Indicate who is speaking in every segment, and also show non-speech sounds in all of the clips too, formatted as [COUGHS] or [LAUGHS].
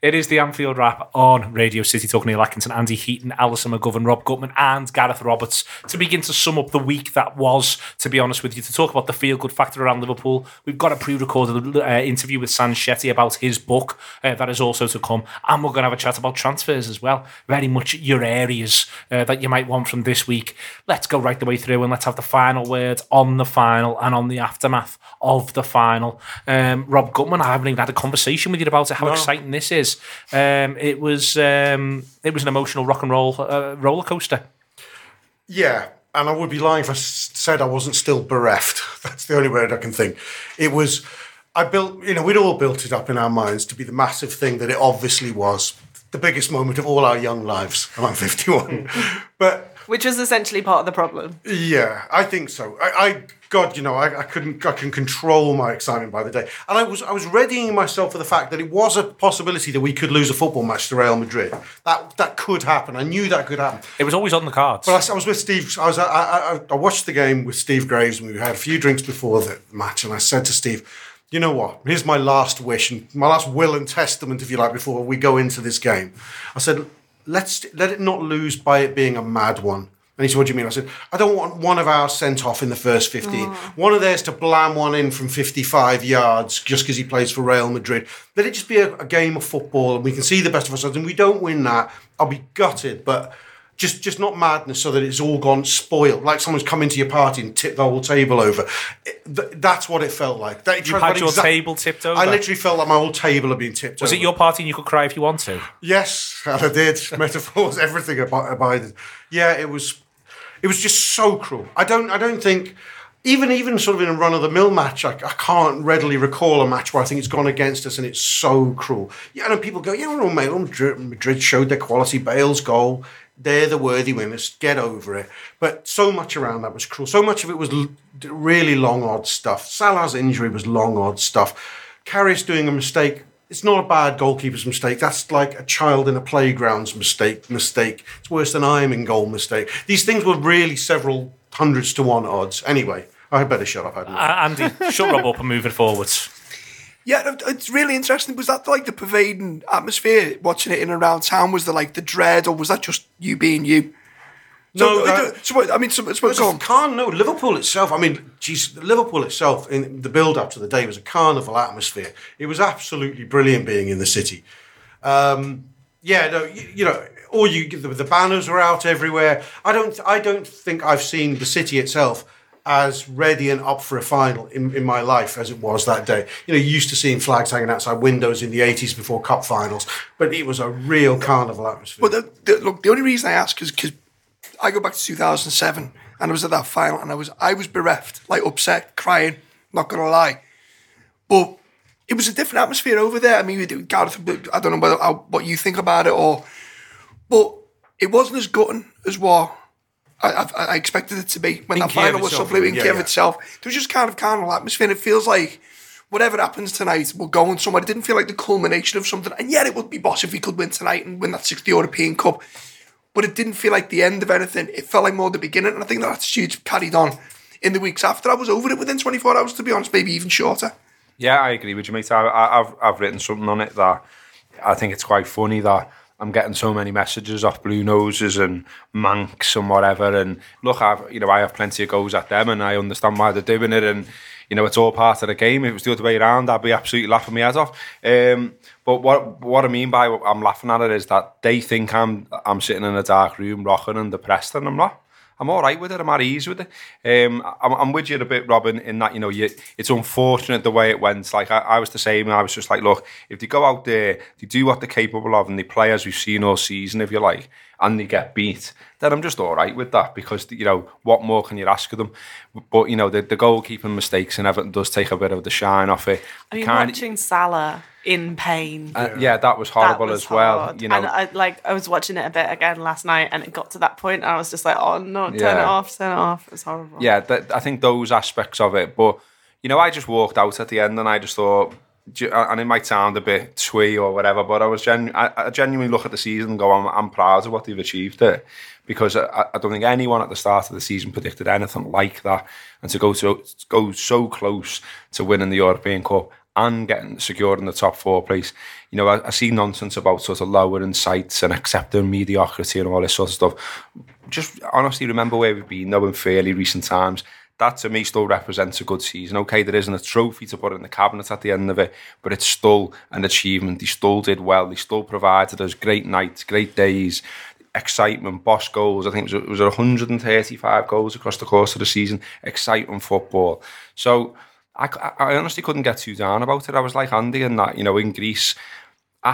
Speaker 1: It is the Anfield Wrap on Radio City Talk. Neil Atkinson, Andy Heaton, Alison McGovern, Rob Gutmann, and Gareth Roberts to begin to sum up the week that was. To be honest with you, to talk about the feel good factor around Liverpool, we've got a pre-recorded uh, interview with San Shetty about his book uh, that is also to come, and we're going to have a chat about transfers as well. Very much your areas uh, that you might want from this week. Let's go right the way through and let's have the final word on the final and on the aftermath of the final. Um, Rob Gutmann, I haven't even had a conversation with you about it. How exciting this is! Um, it was um, it was an emotional rock and roll uh, roller coaster.
Speaker 2: Yeah, and I would be lying if I said I wasn't still bereft. [LAUGHS] That's the only word I can think. It was. I built, you know, we'd all built it up in our minds to be the massive thing that it obviously was. The biggest moment of all our young lives. And I'm 51. [LAUGHS] but
Speaker 3: Which was essentially part of the problem.
Speaker 2: yeah, I think so. I, I God, you know, I, I couldn't, I can control my excitement by the day, and I was, I was readying myself for the fact that it was a possibility that we could lose a football match to Real Madrid. That that could happen. I knew that could happen.
Speaker 1: It was always on the cards.
Speaker 2: But I s- I, was with Steve. I was. I, I, I watched the game with Steve Graves, and we had a few drinks before the match. And I said to Steve, "You know what? Here's my last wish and my last will and testament, if you like, before we go into this game." I said, "Let's let it not lose by it being a mad one." And he said, "What do you mean?" I said, "I don't want one of ours sent off in the first 15. One of theirs to blam one in from 55 yards just because he plays for Real Madrid. Let it just be a, a game of football, and we can see the best of ourselves. And we don't win that, I'll be gutted, but." Just just not madness so that it's all gone spoiled like someone's come into your party and tipped the whole table over It- th- that's what it felt like that,
Speaker 1: You had your table tipped over?
Speaker 2: I literally felt like my whole table had been tipped over.
Speaker 1: was
Speaker 2: over
Speaker 1: it your party and you could cry if you want to?
Speaker 2: yes [LAUGHS] and I did [LAUGHS] metaphors everything ab- abided yeah it was it was just so cruel I don't I don't think even even sort of in a run of the mill match, I, I can't readily recall a match where I think it's gone against us and it's so cruel. Yeah, I know people go, yeah, well, Madrid showed their quality. Bale's goal, they're the worthy winners. Get over it. But so much around that was cruel. So much of it was l- really long odd stuff. Salah's injury was long odd stuff. Karius doing a mistake. It's not a bad goalkeeper's mistake. That's like a child in a playground's mistake. Mistake. It's worse than I am in goal mistake. These things were really several hundreds to one odds. Anyway, I better shut up.
Speaker 1: Uh, Andy, shut Rob up and move it forwards.
Speaker 4: Yeah, it's really interesting. Was that like the pervading atmosphere watching it in and around town? Was there like the dread, or was that just you being you?
Speaker 2: No, that-
Speaker 4: so I mean, so, so, go on.
Speaker 2: carn- no, Liverpool itself. I mean, geez, Liverpool itself in the build up to the day was a carnival atmosphere. It was absolutely brilliant being in the city. Um, yeah, no, you, you know, or you the, the banners were out everywhere. I don't, I don't think I've seen the city itself as ready and up for a final in, in my life as it was that day. You know, used to seeing flags hanging outside windows in the 80s before cup finals, but it was a real carnival atmosphere.
Speaker 4: But the, the, look, the only reason I ask is because I go back to 2007 and I was at that final and I was I was bereft, like upset, crying. Not gonna lie, but it was a different atmosphere over there. I mean, Gareth, I don't know whether, what you think about it or, but it wasn't as gutting as what. I, I, I expected it to be when
Speaker 2: In
Speaker 4: that final was so
Speaker 2: itself,
Speaker 4: fluid in
Speaker 2: yeah,
Speaker 4: Kiev
Speaker 2: yeah.
Speaker 4: itself. There was just kind of carnival atmosphere. And it feels like whatever happens tonight, we're going somewhere. It didn't feel like the culmination of something. And yet it would be boss if we could win tonight and win that 60 European Cup. But it didn't feel like the end of anything. It felt like more the beginning. And I think that attitude carried on in the weeks after. I was over it within 24 hours, to be honest, maybe even shorter.
Speaker 5: Yeah, I agree with you, mate. I, I, I've I've written something on it that I think it's quite funny that I'm getting so many messages off Blue Noses and Mancs and whatever. And look, I've you know I have plenty of goes at them, and I understand why they're doing it, and you know it's all part of the game. If it was the other way around, I'd be absolutely laughing my head off. Um, but what what I mean by I'm laughing at it is that they think I'm I'm sitting in a dark room rocking and depressed, and I'm not. I'm all right with it. I'm at ease with it. Um, I'm, I'm with you a bit, Robin, in that you know you, it's unfortunate the way it went. Like I, I was the same. I was just like, look, if they go out there, they do what they're capable of, and they play as we've seen all season, if you like, and they get beat, then I'm just all right with that because you know what more can you ask of them? But you know the, the goalkeeping mistakes and everything does take a bit of the shine off it.
Speaker 3: I mean, watching Salah in pain.
Speaker 5: uh, yeah. that was horrible
Speaker 3: that was
Speaker 5: as well.
Speaker 3: hard.
Speaker 5: You know,
Speaker 3: and I like I was watching it a bit again last night, and it got to that point, and I was just like, "Oh no, turn it off, turn it off." It's horrible.
Speaker 5: yeah, th- I think those aspects of it. But you know, I just walked out at the end, and I just thought, and it might sound a bit twee or whatever, but I was genu- I, I genuinely look at the season and go, I'm, I'm proud of what they've achieved there because I, I don't think anyone at the start of the season predicted anything like that, and to go to go so close to winning the European Cup and getting secured in the top four place. You know, I, I see nonsense about sort of lowering sights and accepting mediocrity and all this sort of stuff. Just honestly remember where we've been though in fairly recent times. That to me still represents a good season. Okay, there isn't a trophy to put in the cabinet at the end of it, but it's still an achievement. They still did well. They still provided us great nights, great days, excitement, boss goals. I think it was, it was 135 goals across the course of the season. Exciting football. So I, I honestly couldn't get too down about it. I was like Andy in that, you know, in Greece,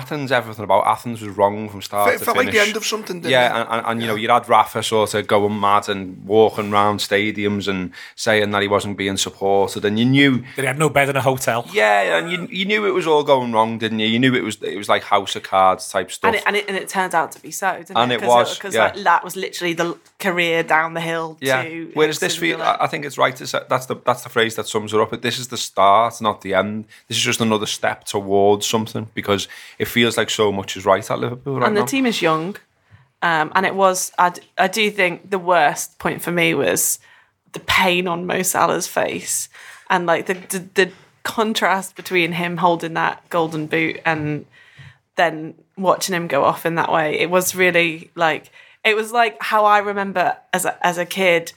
Speaker 5: Athens, everything about Athens was wrong from start
Speaker 4: It
Speaker 5: to
Speaker 4: felt
Speaker 5: finish.
Speaker 4: like the end of something, didn't
Speaker 5: yeah,
Speaker 4: it?
Speaker 5: and, and, and you know, you had Rafa sort of going mad and walking around stadiums and saying that he wasn't being supported, and you knew,
Speaker 1: that he had no bed in a hotel.
Speaker 5: yeah, and you, you knew it was all going wrong, didn't you? You knew it was it was like House of Cards type stuff.
Speaker 3: And it, and, it, and it turned out to be so, didn't
Speaker 5: And
Speaker 3: it?
Speaker 5: it
Speaker 3: 'Cause
Speaker 5: was,
Speaker 3: Because
Speaker 5: yeah.
Speaker 3: like, that was literally the career down the hill
Speaker 5: Yeah.
Speaker 3: to.
Speaker 5: Whereas this feel, I I think it's right to say that's the that's the phrase that sums it up. This is the start, not the end. This is just another step towards something because it feels like so much is right at Liverpool right
Speaker 3: and the
Speaker 5: now.
Speaker 3: team is young. Um, and it was—I do think the worst point for me was the pain on Mo Salah's face and like the, the, the contrast between him holding that golden boot and then watching him go off in that way. It was really like, it was like how I remember as a, as a kid.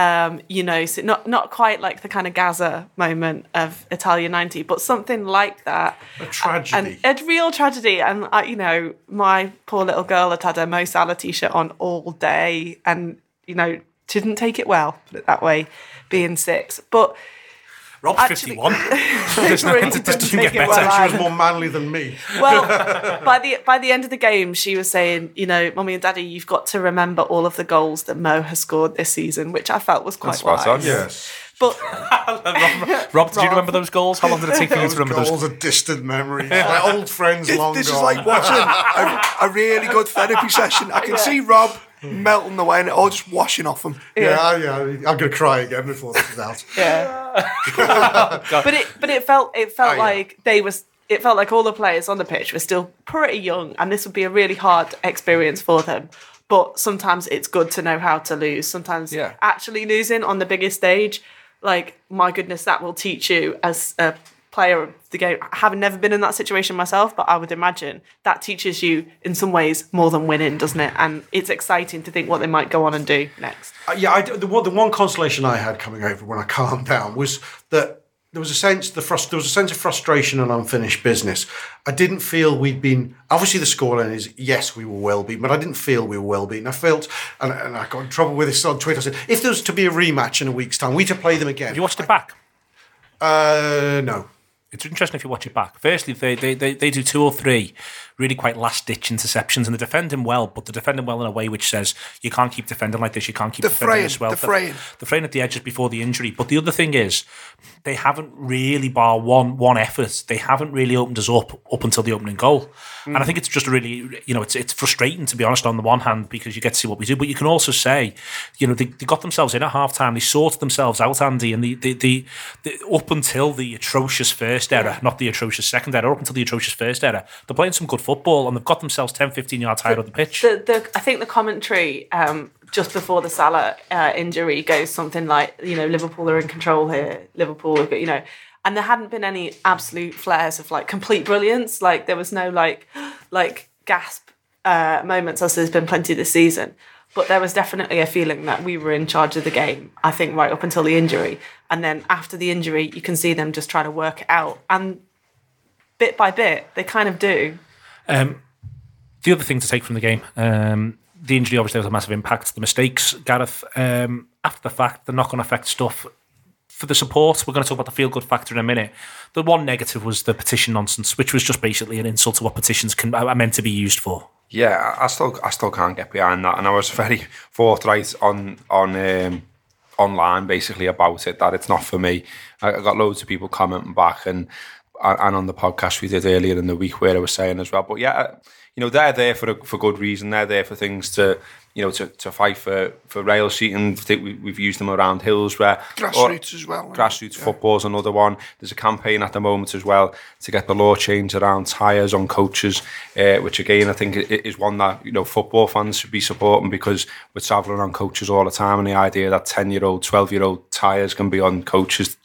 Speaker 3: Um, you know, so not not quite like the kind of Gazza moment of Italia '90, but something like that
Speaker 2: A tragedy.
Speaker 3: and a real tragedy. And I, you know, my poor little girl had had a Mo Salah t-shirt on all day, and you know, didn't take it well. Put it that way, being six. But
Speaker 1: Rob's
Speaker 3: Actually-
Speaker 1: 51. [LAUGHS] There's no-
Speaker 3: really
Speaker 1: it
Speaker 3: didn't
Speaker 1: doesn't get better.
Speaker 3: well
Speaker 2: she was more manly than me.
Speaker 3: well, [LAUGHS] by the by the end of the game, she was saying, you know, mummy and daddy, you've got to remember all of the goals that Mo has scored this season, which I felt was quite
Speaker 5: That's
Speaker 3: wise.
Speaker 5: on.
Speaker 2: Yes.
Speaker 3: But [LAUGHS]
Speaker 1: Rob, did you remember those goals? How long did it take for you to remember those?
Speaker 2: goals are distant memories. Like old friends
Speaker 4: This,
Speaker 2: long
Speaker 4: this is like watching a, a really good therapy session. I can see Rob [LAUGHS] melting away and it all just washing off him.
Speaker 2: yeah, yeah. I'm going to cry again before this is out. [LAUGHS]
Speaker 3: Yeah. [LAUGHS] but it but it felt it felt
Speaker 2: Oh, yeah.
Speaker 3: like they was it felt like all the players on the pitch were still pretty young and this would be a really hard experience for them. But sometimes it's good to know how to lose. Sometimes
Speaker 5: Yeah.
Speaker 3: actually losing on the biggest stage, like my goodness, that will teach you as a player of the game. Having never been in that situation myself, but I would imagine that teaches you in some ways more than winning, doesn't it? And it's exciting to think what they might go on and do next.
Speaker 2: Uh, yeah, I, the, one, the one consolation I had coming over when I calmed down was that there was a sense the frust- there was a sense of frustration and unfinished business. I didn't feel we'd been obviously the scoreline is yes we were well beaten, but I didn't feel we were well beaten. I felt and, and I got in trouble with this on Twitter. I said if there was to be a rematch in a week's time, we to play them again.
Speaker 1: Have you watched it back?
Speaker 2: Uh, no.
Speaker 1: It's interesting if you watch it back. Firstly, they, they, they, they do two or three really quite last ditch interceptions and they defend him well, but they defend him well in a way which says you can't keep defending like this, you can't keep
Speaker 4: The
Speaker 1: defending
Speaker 4: fraying,
Speaker 1: this well.
Speaker 4: the fraying.
Speaker 1: The fraying at the edges before the injury. But the other thing is, they haven't really, bar one one effort, they haven't really opened us up up until the opening goal. And I mm. think it's just really, you know, it's it's frustrating to be honest on the one hand because you get to see what we do, but you can also say, you know, they, they got themselves in at half time, they sorted themselves out, Andy, and the, the, the, the up until the atrocious first error, not the atrocious second error, up until the atrocious first error, they're playing some good football and they've got themselves 10, 15 yards higher on the pitch.
Speaker 3: the, the I think the commentary um, just before the Salah uh, injury goes something like, you know, Liverpool are in control here. Liverpool, you know, and there hadn't been any absolute flares of like complete brilliance. Like there was no like [GASPS] like gasp uh, moments as there's been plenty this season. But there was definitely a feeling that we were in charge of the game. I think right up until the injury, and then after the injury, you can see them just trying to work it out, and bit by bit, they kind of do.
Speaker 1: Um, the other thing to take from the game, um, the injury obviously has a massive impact. The mistakes, Gareth, um, after the fact, they're not going to affect stuff. For the support, we're going to talk about the feel good factor in a minute. The one negative was the petition nonsense, which was just basically an insult to what petitions can, are meant to be used for.
Speaker 5: Yeah, I I still I still can't get behind that, and I was very [LAUGHS] forthright on on um, online basically about it that it's not for me. I, I got loads of people commenting back, and and on the podcast we did earlier in the week where I was saying as well. But yeah, uh, you know, they're there for a, for good reason. They're there for things to, you know, to, to fight for, for rail seating. I think we, we've used them around Hillsborough
Speaker 4: Grassroots as well.
Speaker 5: Grassroots football's another one. There's a campaign at the moment as well to get the law changed around tyres on coaches, uh, which again I think is one that you know football fans should be supporting because we're travelling on coaches all the time, and the idea that ten year old, twelve year old tyres can be on coaches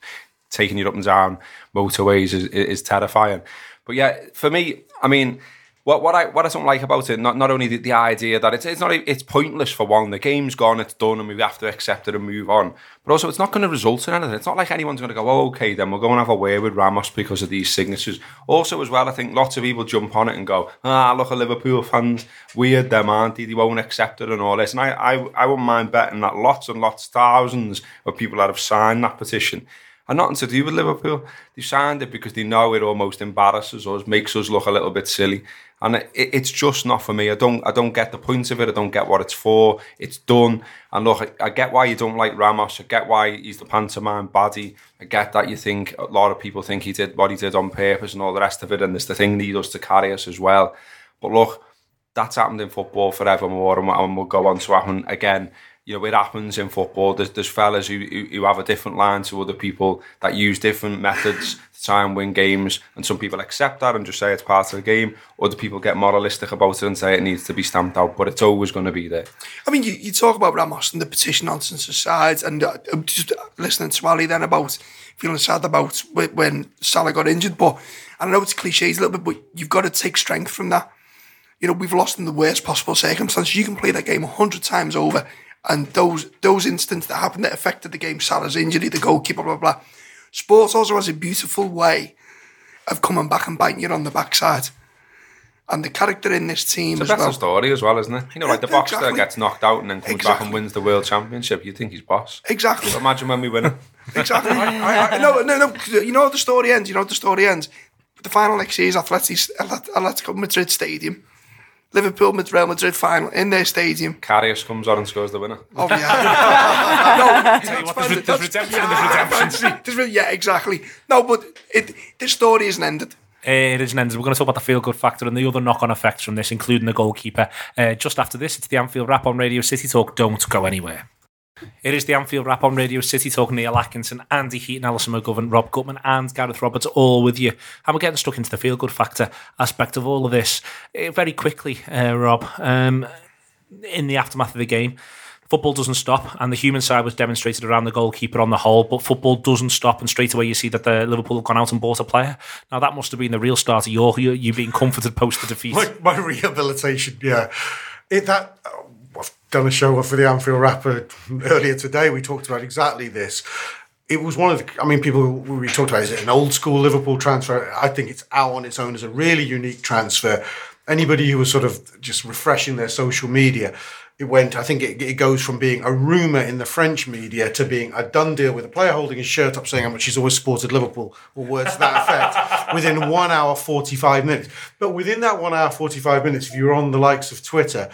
Speaker 5: taking you up and down motorways is, is terrifying. But yeah, for me, I mean, what what I what I don't like about it, not not only the, the idea that it's it's not it's pointless for one, the game's gone, it's done, and we have to accept it and move on. But also, it's not going to result in anything. It's not like anyone's going to go, oh, okay, then we'll go and have a way with Ramos because of these signatures. Also, as well, I think lots of people jump on it and go, ah, look at Liverpool fans, weird them, aren't they? They won't accept it and all this. And I I, I wouldn't mind betting that lots and lots, thousands of people that have signed that petition and nothing to do with Liverpool. They signed it because they know it almost embarrasses us, makes us look a little bit silly, and it, it's just not for me. I don't, I don't get the point of it. I don't get what it's for. It's done. And look, I, I get why you don't like Ramos. I get why he's the pantomime baddie. I get that you think a lot of people think he did what he did on purpose and all the rest of it, and it's the thing he does to carry us as well. But look, that's happened in football forevermore and, and will go on to happen again. You know, it happens in football. There's, there's fellas who, who, who have a different line to other people that use different methods to try and win games. And some people accept that and just say it's part of the game. Other people get moralistic about it and say it needs to be stamped out. But it's always going to be there.
Speaker 4: I mean, you, you talk about Ramos and the petition nonsense aside, and uh, just listening to Ali then about feeling sad about when Salah got injured. But I know it's cliches a little bit, but you've got to take strength from that. You know, we've lost in the worst possible circumstances. You can play that game a hundred times over, and those those incidents that happened that affected the game, Salah's injury, the goalkeeper, blah blah. blah. Sports also has a beautiful way of coming back and biting you on the backside. And the character in this team
Speaker 5: It's a better
Speaker 4: well.
Speaker 5: story as well, isn't it? You know, like the boxer
Speaker 4: exactly.
Speaker 5: gets knocked out and then comes back and wins the world championship. You think he's boss.
Speaker 4: Exactly.
Speaker 5: But imagine when we win it. [LAUGHS]
Speaker 4: Exactly. I, I, no, no, no. 'cause You know how the story ends. You know how the story ends. The final next year is Atletico Madrid Stadium. Liverpool, Madrid, Real Madrid final in their stadium.
Speaker 5: Karius comes on and scores the winner.
Speaker 4: Oh yeah. [LAUGHS] no,
Speaker 1: Tell what, there's, there's redemption and there's redemption.
Speaker 4: Yeah, exactly. No, but it, this story isn't ended.
Speaker 1: Uh, it isn't ended. We're going to talk about the feel good factor and the other knock on effects from this, including the goalkeeper. Uh, just after this, it's the Anfield Wrap on Radio City Talk. Don't go anywhere. It is the Anfield Wrap on Radio City Talk. Neil Atkinson, Andy Heaton, Alison McGovern, Rob Gutmann, and Gareth Roberts all with you. And we're getting stuck into the feel good factor aspect of all of this. Uh, very quickly, uh, Rob, um, in the aftermath of the game, football doesn't stop, and the human side was demonstrated around the goalkeeper on the whole. But football doesn't stop, and straight away you see that the Liverpool have gone out and bought a player. Now that must have been the real start of your you, you being comforted post the defeat.
Speaker 2: my, my rehabilitation, yeah. It that done a show for the Anfield Rapper earlier today. We talked about exactly this. It was one of the. I mean, people we talked about is it an old school Liverpool transfer? I think it's out on its own as a really unique transfer. Anybody who was sort of just refreshing their social media, it went. I think it, it goes from being a rumor in the French media to being a done deal with a player holding his shirt up saying how much he's always supported Liverpool or words to that effect [LAUGHS] within one hour forty five minutes. But within that one hour forty five minutes, if you're on the likes of Twitter,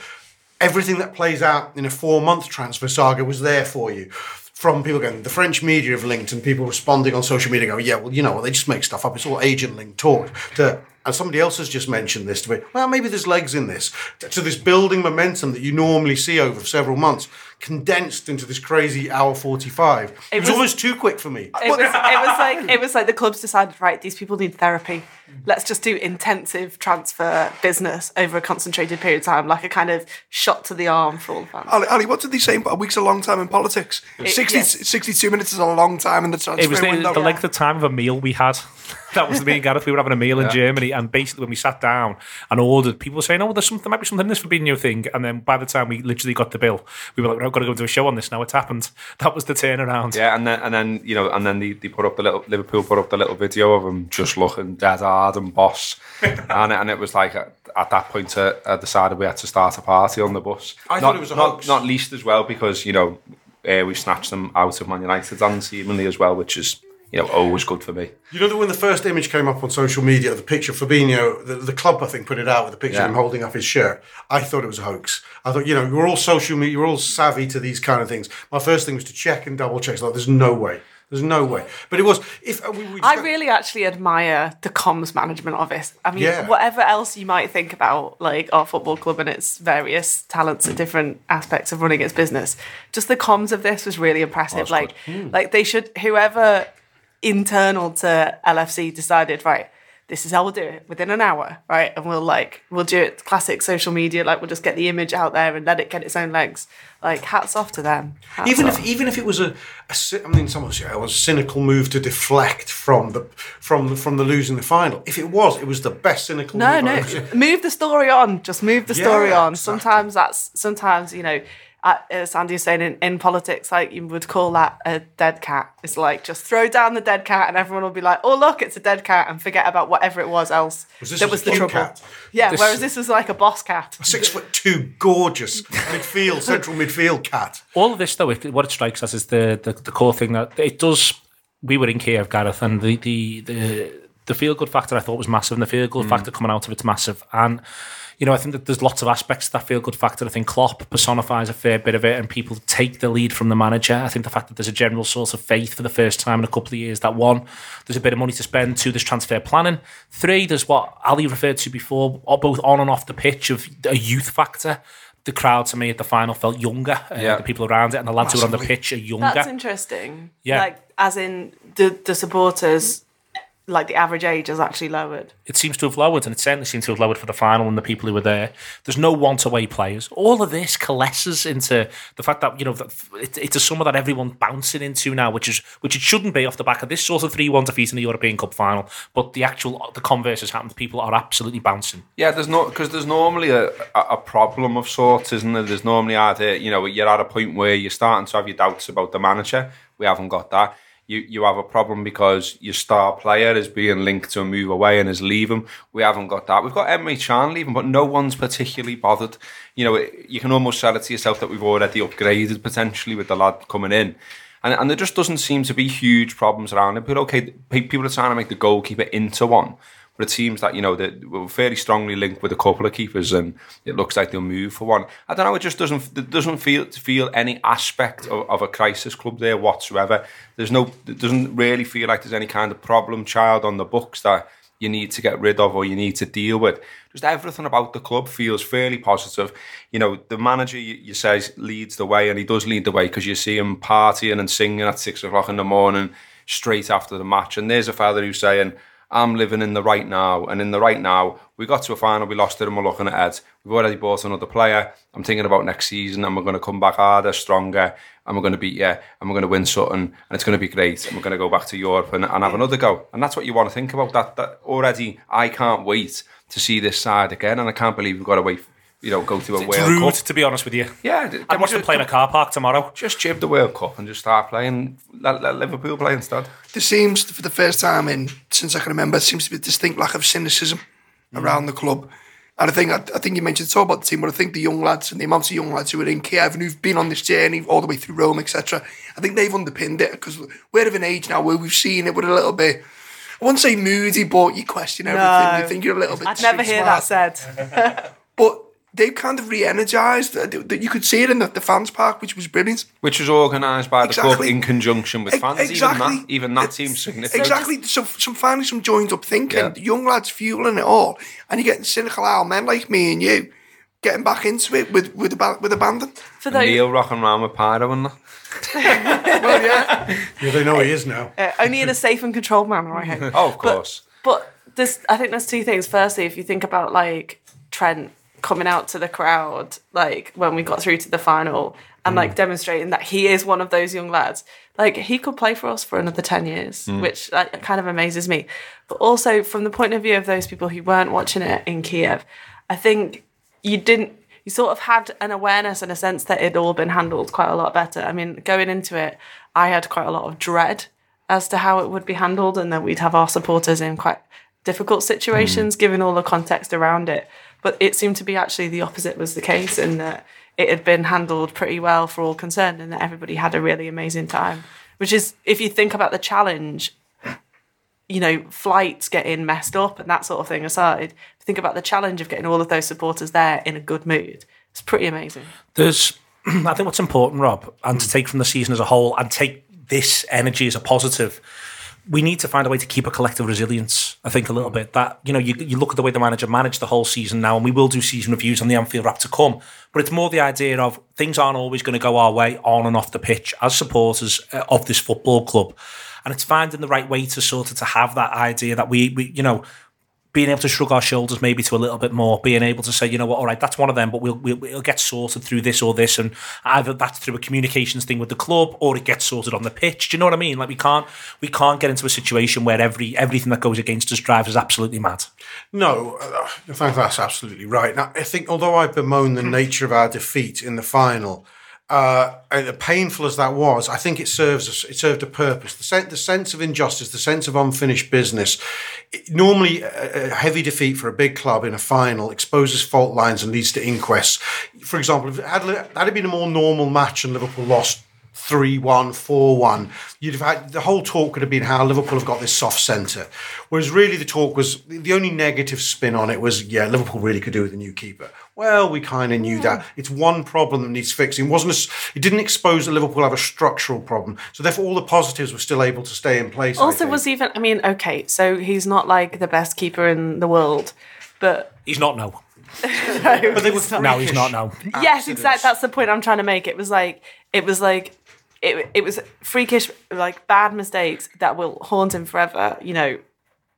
Speaker 2: everything that plays out in a four month transfer saga was there for you. From people going, the French media have linked, and people responding on social media going, yeah, well, you know, well, they just make stuff up. It's all agent linked talk. To, and somebody else has just mentioned this to me. Well, maybe there's legs in this. To this building momentum that you normally see over several months, condensed into this crazy hour 45. It, was,
Speaker 3: was-
Speaker 2: almost too quick for me.
Speaker 3: It was, [LAUGHS] it was like it was like the clubs decided, right, these people need therapy. Let's just do intensive transfer business over a concentrated period of time, like a kind of shot to the arm for all the fans.
Speaker 4: Ali, Ali, what did they say? A week's a long time in politics. 60,
Speaker 3: yes.
Speaker 4: 62 minutes is a long time in the transfer
Speaker 1: It was the,
Speaker 4: window.
Speaker 1: the length of time of a meal we had. [LAUGHS] that was me and Gareth. We were having a meal in Germany, and basically when we sat down and ordered, people were saying, "Oh, there's something, there might be something in this Fabinho thing." And then by the time we literally got the bill, we were like, "We've got to go do a show on this now." It's happened. [LAUGHS] That was the turnaround.
Speaker 5: Yeah, and then and then you know, and then they, they put up the little Liverpool put up the little video of him just looking dead hard and boss, [LAUGHS] and and it was like at, at that point uh, I decided we had to start a party on the bus.
Speaker 2: I
Speaker 5: not,
Speaker 2: thought it was a
Speaker 5: not,
Speaker 2: hoax.
Speaker 5: Not least as well because you know uh, we snatched them out of Man United and seemingly as well, which is you know always good for me.
Speaker 2: You know that when the first image came up on social media, the picture of Fabinho, the, the club I think put it out with the picture
Speaker 5: Yeah.
Speaker 2: of him holding up his shirt. I thought it was a hoax. I thought, you know, you're all social media, you're all savvy to these kind of things. My first thing was to check and double check. So like, there's no way. There's no way. But it was. If uh, we, we
Speaker 3: I really actually admire the comms management of it. I mean,
Speaker 2: Yeah.
Speaker 3: whatever else you might think about like our football club and its various talents and different aspects of running its business, just the comms of this was really impressive. like, like they should whoever internal to LFC decided right. This is how we'll do it within an hour, right? And we'll like we'll do it classic social media, like we'll just get the image out there and let it get its own legs. Like hats off to them. Hats
Speaker 2: even
Speaker 3: off.
Speaker 2: if even if it was a, a I mean, someone say oh, it was a cynical move to deflect from the from the, from the losing the final. If it was, it was the best cynical.
Speaker 3: No,
Speaker 2: move
Speaker 3: no.
Speaker 2: I've ever seen.
Speaker 3: Move the story on. Just move the story
Speaker 2: Yeah,
Speaker 3: on.
Speaker 2: exactly.
Speaker 3: Sometimes that's sometimes you know, as uh, Andy was saying in, in politics, like you would call that a dead cat. It's like just throw down the dead cat, and everyone will be like, "Oh, look, it's a dead cat," and forget about whatever it was else
Speaker 2: Was
Speaker 3: that
Speaker 2: was
Speaker 3: was the trouble.
Speaker 2: cat?
Speaker 3: Yeah.
Speaker 1: This-
Speaker 3: whereas this was like a boss cat.
Speaker 2: Six foot two, gorgeous midfield, [LAUGHS] central midfield cat.
Speaker 1: all of this though, what it strikes us is the, the the core thing that it does. We were in Kiev, Gareth, and the the the, the feel good factor I thought was massive, and the feel good mm. factor coming out of it's massive. And you know, I think that there's lots of aspects to that feel good factor. I think Klopp personifies a fair bit of it, and people take the lead from the manager. I think the fact that there's a general source of faith for the first time in a couple of years. That one, there's a bit of money to spend. Two, there's transfer planning. Three, there's what Ali referred to before, both on and off the pitch of a youth factor. The crowd to me at the final felt younger. Uh,
Speaker 5: Yeah.
Speaker 1: The people around it and the lads who were on the pitch are younger.
Speaker 3: That's interesting.
Speaker 1: Yeah.
Speaker 3: Like as in the the supporters, like the average age has actually lowered.
Speaker 1: it seems to have lowered, and it certainly seems to have lowered for the final and the people who were there. There's no want-away players. All of this coalesces into the fact that you know that it's a summer that everyone's bouncing into now, which is which it shouldn't be off the back of this sort of three-one defeat in the European Cup final. But the actual the converse has happened. People are absolutely bouncing.
Speaker 5: Yeah, there's no because there's normally a, a a problem of sorts, isn't there? There's normally either you know you're at a point where you're starting to have your doubts about the manager. We haven't got that. You you have a problem because your star player is being linked to a move away and is leaving. We haven't got that. We've got Emre Can leaving, but no one's particularly bothered. You know, you can almost sell it to yourself that we've already upgraded potentially with the lad coming in. And, and there just doesn't seem to be huge problems around it. But okay, people are trying to make the goalkeeper into one. But it seems that, you know, that we're fairly strongly linked with a couple of keepers and it looks like they'll move for one. I don't know, it just doesn't it doesn't feel feel any aspect of, of a crisis club there whatsoever. There's no it doesn't really feel like there's any kind of problem child on the books that you need to get rid of or you need to deal with. Just everything about the club feels fairly positive. You know, the manager, you, you say, leads the way, and he does lead the way because you see him partying and singing at six o'clock in the morning straight after the match. And there's a father who's saying, I'm living in the right now. And in the right now, we got to a final, we lost it, and we're looking ahead. We've already bought another player. I'm thinking about next season, and we're going to come back harder, stronger, and we're going to beat you, and we're going to win something, and it's going to be great, and we're going to go back to Europe and, and have another go. And that's what you want to think about. That, that already, I can't wait to see this side again, and I can't believe we've got wait, you know, go to a
Speaker 1: It's
Speaker 5: World
Speaker 1: rude,
Speaker 5: Cup.
Speaker 1: to be honest with you.
Speaker 5: Yeah,
Speaker 1: I watch them play in a car park tomorrow.
Speaker 5: Just jib the World Cup and just start playing. Let, let Liverpool play instead.
Speaker 4: There seems, for the first time in since I can remember, there seems to be a distinct lack of cynicism mm. around the club. And I think I, I think you mentioned talk about the team, but I think the young lads and the amount of young lads who are in Kiev and who've been on this journey all the way through Rome, etc. I think they've underpinned it because we're of an age now where we've seen it with a little bit. I wouldn't say moody, but you question everything.
Speaker 3: No.
Speaker 4: You think you're a little bit.
Speaker 3: I'd never hear
Speaker 4: smart.
Speaker 3: that said. [LAUGHS]
Speaker 4: But they've kind of re-energized. uh, You could see it in the, the fans park, which was brilliant.
Speaker 5: Which was organised by the club in conjunction with
Speaker 4: Ex-
Speaker 5: fans. Even that, even that seems significant.
Speaker 4: Exactly. So, some finally some joined up thinking.
Speaker 5: Yeah.
Speaker 4: Young lads fueling it all, and you're getting cynical old men like me and you getting back into it with with ab- with abandon.
Speaker 3: For those,
Speaker 5: Neil rocking around with Pyro and that. [LAUGHS]
Speaker 4: Well, yeah.
Speaker 2: Yeah, they know he is now.
Speaker 3: uh, only in a safe and controlled manner, I hope.
Speaker 5: Oh, of course.
Speaker 3: But there's, I think there's two things. Firstly, if you think about like Trent coming out to the crowd, like when we got through to the final, and like mm. demonstrating that he is one of those young lads, like he could play for us for another ten years, mm. which like, kind of amazes me. But also from the point of view of those people who weren't watching it in Kiev, I think you didn't. You sort of had an awareness and a sense that it'd all been handled quite a lot better. I mean, going into it, I had quite a lot of dread as to how it would be handled and that we'd have our supporters in quite difficult mm. situations given all the context around it but it seemed to be actually the opposite was the case in that it had been handled pretty well for all concerned and that everybody had a really amazing time which is if you think about the challenge you know flights getting messed up and that sort of thing aside think about the challenge of getting all of those supporters there in a good mood it's pretty amazing
Speaker 1: There's, [CLEARS THROAT] I think what's important, Rob, and to take from the season as a whole and take this energy as a positive. We need to find a way to keep a collective resilience. I think a little bit that you know you, you look at the way the manager managed the whole season now, and we will do season reviews on the Anfield Wrap to come. But it's more the idea of things aren't always going to go our way on and off the pitch as supporters uh, of this football club, and it's finding the right way to sort of to have that idea that we, we you know being able to shrug our shoulders maybe to a little bit more, being able to say, you know what, all right, that's one of them, but we'll, we'll, we'll get sorted through this or this, and either that's through a communications thing with the club or it gets sorted on the pitch. Do you know what I mean? Like we can't we can't get into a situation where every everything that goes against us drives us absolutely mad.
Speaker 2: No, uh, I think that's absolutely right. Now, I think although I bemoan the nature of our defeat in the final, uh, and painful as that was, I think it serves. It served a purpose. The, sen- the sense of injustice, the sense of unfinished business. It- normally, a, a heavy defeat for a big club in a final exposes fault lines and leads to inquests. For example, if it had, had been a more normal match and Liverpool lost 3 1, 4 1, you'd have had the whole talk could have been how Liverpool have got this soft centre. Whereas really the talk was the only negative spin on it was, yeah, Liverpool really could do with a new keeper. Well, we kind of knew that. It's one problem that needs fixing. It wasn't a, it didn't expose that Liverpool have a structural problem. So therefore all the positives were still able to stay in place.
Speaker 3: Also, was even. I mean, okay, so he's not like the best keeper in the world, but
Speaker 1: He's not no. [LAUGHS]
Speaker 2: but they were
Speaker 1: No, he's not no.
Speaker 3: yes, exactly. That's the point I'm trying to make. It was like it was like it, it was freakish, like bad mistakes that will haunt him forever. You know,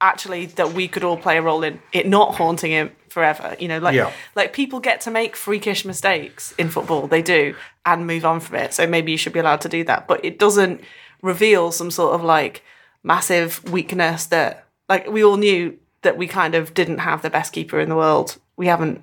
Speaker 3: actually, that we could all play a role in it not haunting him forever. You know, like
Speaker 2: Yeah.
Speaker 3: like people get to make freakish mistakes in football, they do, and move on from it. So maybe you should be allowed to do that, but it doesn't reveal some sort of like massive weakness that like we all knew that we kind of didn't have the best keeper in the world. We haven't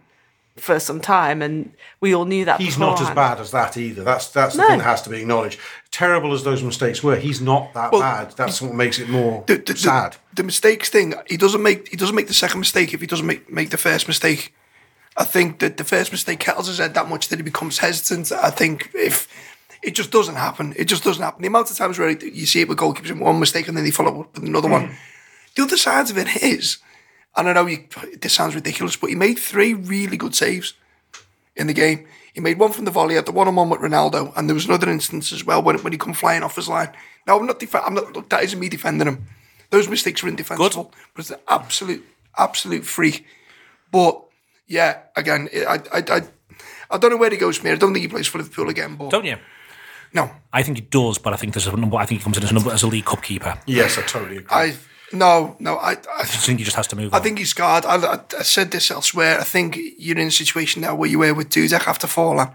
Speaker 3: for some time, and we all knew that.
Speaker 2: He's not as bad as that either. That's that's the
Speaker 3: No.
Speaker 2: thing that has to be acknowledged. Terrible as those mistakes were, he's not that bad. That's what makes it more
Speaker 4: the, the,
Speaker 2: sad.
Speaker 4: The, the mistakes thing, he doesn't make he doesn't make the second mistake if he doesn't make, make the first mistake. I think that the first mistake kettles his head that much that he becomes hesitant. I think if it just doesn't happen, it just doesn't happen. The amount of times where you see it with goalkeepers in one mistake and then they follow up with another one. Mm. The other side of it is, and I know you, this sounds ridiculous, but he made three really good saves in the game. He made one from the volley, had the one-on-one with Ronaldo, and there was another instance as well when when he come flying off his line. Now I'm not, def- I'm not. look, That isn't me defending him. Those mistakes were indefensible, but it's an absolute, absolute freak. But yeah, again, I, I, I, I don't know where he goes from here. I don't think he plays for Liverpool again. But
Speaker 1: Don't you?
Speaker 4: no,
Speaker 1: I think he does, but I think there's a number. I think he comes in as a number as a League Cup keeper.
Speaker 2: Yes, I totally agree.
Speaker 4: I no, no. I, I
Speaker 1: think he just has to move.
Speaker 4: I
Speaker 1: on.
Speaker 4: think he's scarred. I, I, I said this elsewhere. I think you're in a situation now where you were with Dudek after falling.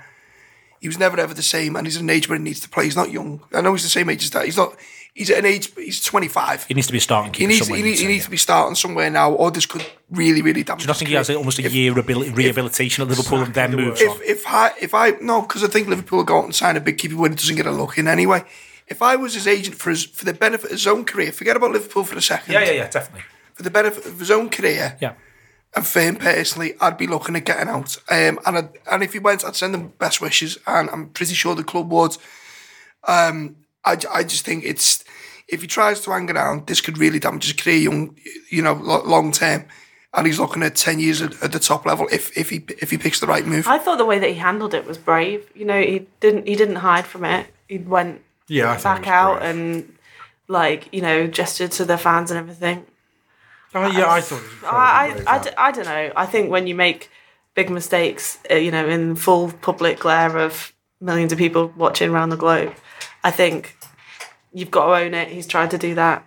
Speaker 4: He was never ever the same, and he's at an age where he needs to play. He's not young. I know he's the same age as that. He's not. He's at an age. He's 25.
Speaker 1: he needs to be starting
Speaker 4: He needs.
Speaker 1: somewhere,
Speaker 4: He, needs, he needs to be starting somewhere now, or this could really, really damage.
Speaker 1: Do you not think he has almost a year rehabil- rehabilitation at Liverpool and then moves on?
Speaker 4: If if I if I no, because I think Liverpool will go out and sign a big keeper when he doesn't get a look in anyway. If I was his agent for his for the benefit of his own career, forget about Liverpool for a second.
Speaker 1: Yeah, yeah, yeah, definitely.
Speaker 4: For the benefit of his own career,
Speaker 1: Yeah.
Speaker 4: and for him personally, I'd be looking at getting out. Um, and I'd, and if he went, I'd send him best wishes, and I'm pretty sure the club would. Um, I, I just think it's if he tries to hang around, this could really damage his career, young, you know, long term. And he's looking at ten years at, at the top level if if he if he picks the right move.
Speaker 3: I thought the way that he handled it was brave. You know, he didn't he didn't hide from it. He went
Speaker 2: Yeah, I
Speaker 3: back out
Speaker 2: brave.
Speaker 3: and like you know gestured to the fans and everything.
Speaker 2: Oh, yeah, I thought. It was incredibly
Speaker 3: I,
Speaker 2: brave,
Speaker 3: I, I,
Speaker 2: that.
Speaker 3: d- I don't know. I think when you make big mistakes, uh, you know, in full public glare of millions of people watching around the globe, I think you've got to own it. He's tried to do that.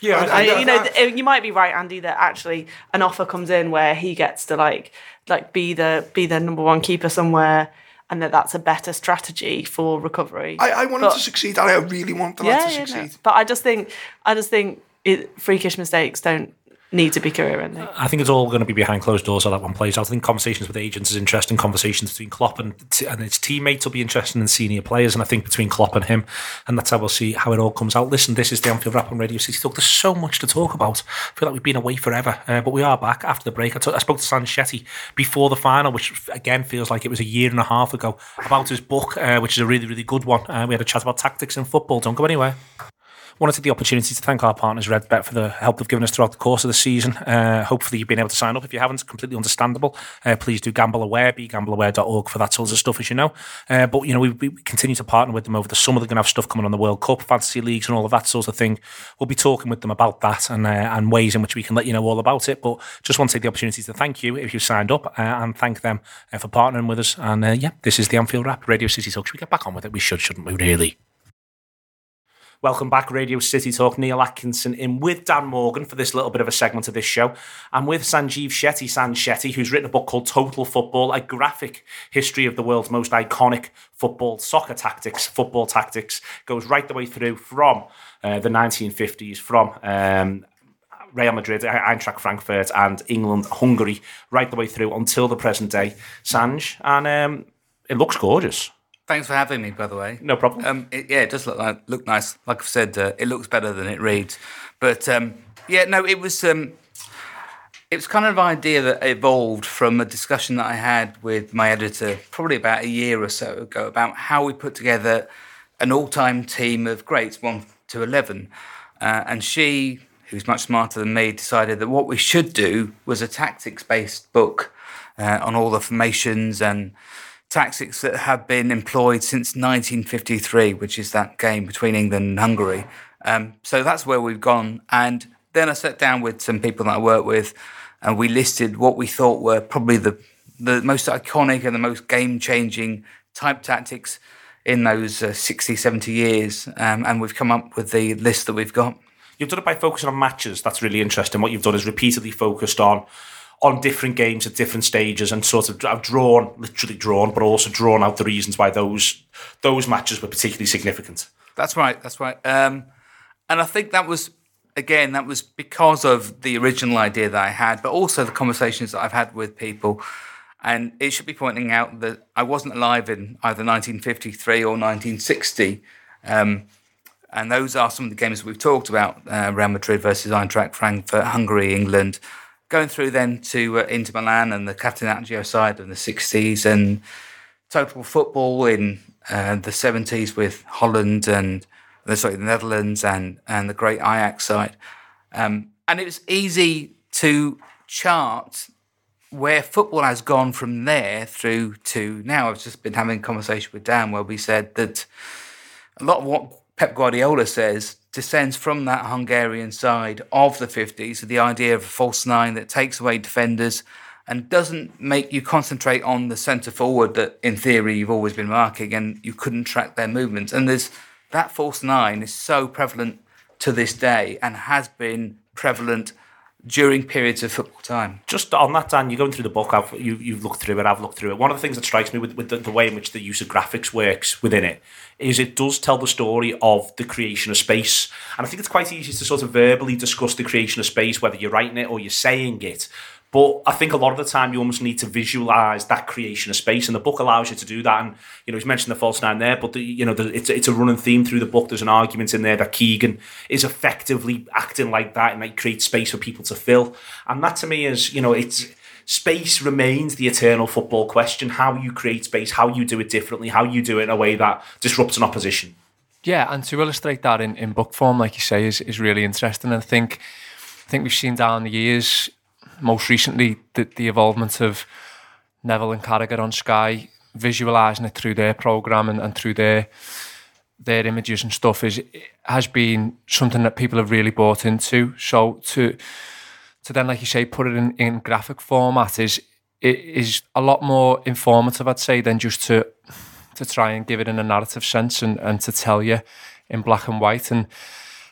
Speaker 2: yeah, I,
Speaker 3: I, you know,
Speaker 2: that-
Speaker 3: you might be right, Andy, that actually an offer comes in where he gets to like like be the be the number one keeper somewhere, and that that's a better strategy for recovery.
Speaker 4: I, I want him
Speaker 3: But-
Speaker 4: to succeed. I really want the lad to
Speaker 3: yeah, no. But I just think I just think it, freakish mistakes don't need to be career ending.
Speaker 1: I think it's all going to be behind closed doors how that one plays out. I think conversations with agents is interesting. Conversations between Klopp and and his teammates will be interesting and senior players. And I think between Klopp and him, and that's how we'll see how it all comes out. Listen, this is the Anfield Wrap on Radio City Talk. There's so much to talk about. I feel like we've been away forever, uh, but we are back after the break. I t- I spoke to San Shetty before the final, which again feels like it was a year and a half ago, about his book, uh, which is a really, really good one. Uh, we had a chat about tactics in football. Don't go anywhere. Wanted to take the opportunity to thank our partners RedBet for the help they've given us throughout the course of the season. Uh, hopefully, you've been able to sign up. If you haven't, completely understandable. Uh, please do gamble aware, be gambleaware.org for that sort of stuff, as you know. Uh, but you know, we, we continue to partner with them over the summer. They're going to have stuff coming on the World Cup, fantasy leagues, and all of that sort of thing. We'll be talking with them about that and uh, and ways in which we can let you know all about it. But just want to take the opportunity to thank you if you've signed up uh, and thank them uh, for partnering with us. And yeah, this is the Anfield Wrap Radio City Talk. Should we get back on with it? We should, shouldn't we? Really. Welcome back, Radio City Talk. Neil Atkinson in with Dan Morgan for this little bit of a segment of this show. I'm with Sanjeev Shetty, San Shetty, who's written a book called Total Football, a graphic history of the world's most iconic football, soccer tactics, football tactics. Goes right the way through from uh, the 1950s, from um, Real Madrid, Eintracht Frankfurt, and England, Hungary, right the way through until the present day, Sanj. And um, it looks gorgeous.
Speaker 6: Thanks for having me, by the way.
Speaker 1: No problem.
Speaker 6: Um, it, yeah, it does look like, look nice. Like I've said, uh, it looks better than it reads. But um, yeah, no, it was um, it was kind of an idea that evolved from a discussion that I had with my editor probably about a year or so ago about how we put together an all-time team of greats, one to eleven, uh, and she, who's much smarter than me, decided that what we should do was a tactics-based book uh, on all the formations and tactics that have been employed since 1953, which is that game between England and Hungary. Um, so that's where we've gone. And then I sat down with some people that I work with, and we listed what we thought were probably the the most iconic and the most game changing type tactics in those uh, 60, 70 years. Um, and we've come up with the list that we've got.
Speaker 1: You've done it by focusing on matches. That's really interesting. What you've done is repeatedly focused on on different games at different stages and sort of I've drawn, literally drawn, but also drawn out the reasons why those those matches were particularly significant.
Speaker 6: That's right. That's right. Um, and I think that was again that was because of the original idea that I had, but also the conversations that I've had with people. And it should be pointing out that I wasn't alive in either 1953 or 1960. Um, and those are some of the games that we've talked about uh, Real Madrid versus Eintracht Frankfurt, Hungary, England, going through then to uh, Inter Milan and the Catenaccio side of the 60s and total football in uh, the 70s with Holland and uh, sorry the Netherlands and and the great Ajax side. Um, and it was easy to chart where football has gone from there through to now. I've just been having a conversation with Dan where we said that a lot of what Pep Guardiola says descends from that Hungarian side of the 50s, the idea of a false nine that takes away defenders and doesn't make you concentrate on the centre forward that in theory you've always been marking and you couldn't track their movements. And there's that false nine is so prevalent to this day and has been prevalent during periods of football time.
Speaker 1: Just on that, Dan, you're going through the book. I've, you, you've looked through it. I've looked through it. One of the things that strikes me with, with the, the way in which the use of graphics works within it is it does tell the story of the creation of space. And I think it's quite easy to sort of verbally discuss the creation of space, whether you're writing it or you're saying it. But I think a lot of the time you almost need to visualize that creation of space, and the book allows you to do that. And you know, he's mentioned the false nine there, but the, you know, the, it's it's a running theme through the book. There's an argument in there that Keegan is effectively acting like that, and like create space for people to fill. And that to me is, you know, it's space remains the eternal football question: how you create space, how you do it differently, how you do it in a way that disrupts an opposition.
Speaker 7: Yeah, and to illustrate that in, in book form, like you say, is is really interesting. And I think I think we've seen down the years most recently the, the involvement of Neville and Carragher on Sky, visualising it through their programme and, and through their their images and stuff is has been something that people have really bought into. So to to then, like you say, put it in, in graphic format is is a lot more informative, I'd say, than just to to try and give it in a narrative sense and, and to tell you in black and white. And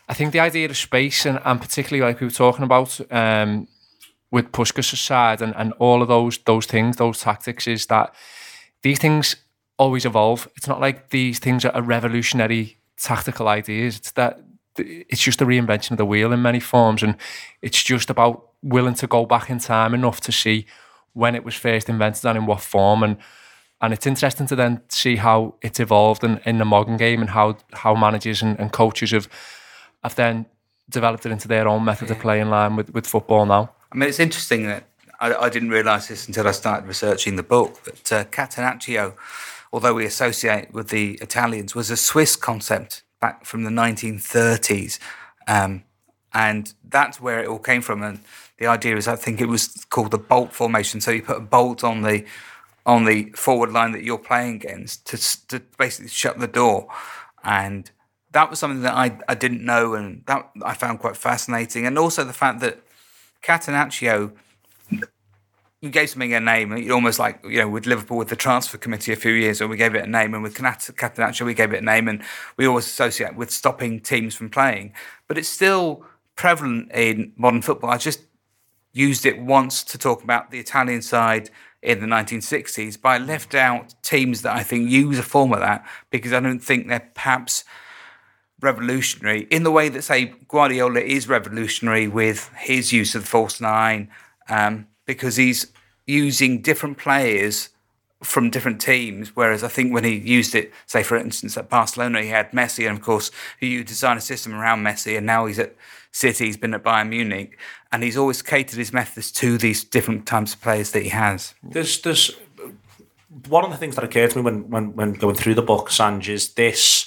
Speaker 7: I think the idea of space and, and particularly like we were talking about, um, with Puskas' side and, and all of those those things, those tactics, is that these things always evolve. It's not like these things are revolutionary tactical ideas. It's that it's just a reinvention of the wheel in many forms, and it's just about willing to go back in time enough to see when it was first invented and in what form. And and it's interesting to then see how it's evolved in, in the modern game and how how managers and, and coaches have have then developed it into their own method of play in line with, with football now.
Speaker 6: I mean, it's interesting that I, I didn't realise this until I started researching the book that uh, Catenaccio, although we associate with the Italians, was a Swiss concept back from the 1930s. Um, and that's where it all came from. And the idea is, I think it was called the bolt formation. So you put a bolt on the on the forward line that you're playing against to, to basically shut the door. And that was something that I, I didn't know and that I found quite fascinating. And also the fact that Catenaccio you gave something a name, almost like you know with Liverpool with the transfer committee a few years ago, we gave it a name, and with Catenaccio we gave it a name, and we always associate with stopping teams from playing. But it's still prevalent in modern football. I just used it once to talk about the Italian side in the 1960s, but I left out teams that I think use a form of that because I don't think they're perhaps revolutionary in the way that, say, Guardiola is revolutionary with his use of the false nine, um, because he's using different players from different teams. Whereas I think when he used it, say for instance at Barcelona, he had Messi, and of course he designed a system around Messi, and now he's at City, he's been at Bayern Munich, and he's always catered his methods to these different types of players that he has.
Speaker 1: There's there's one of the things that occurred to me when when, when going through the book, Sanj, is this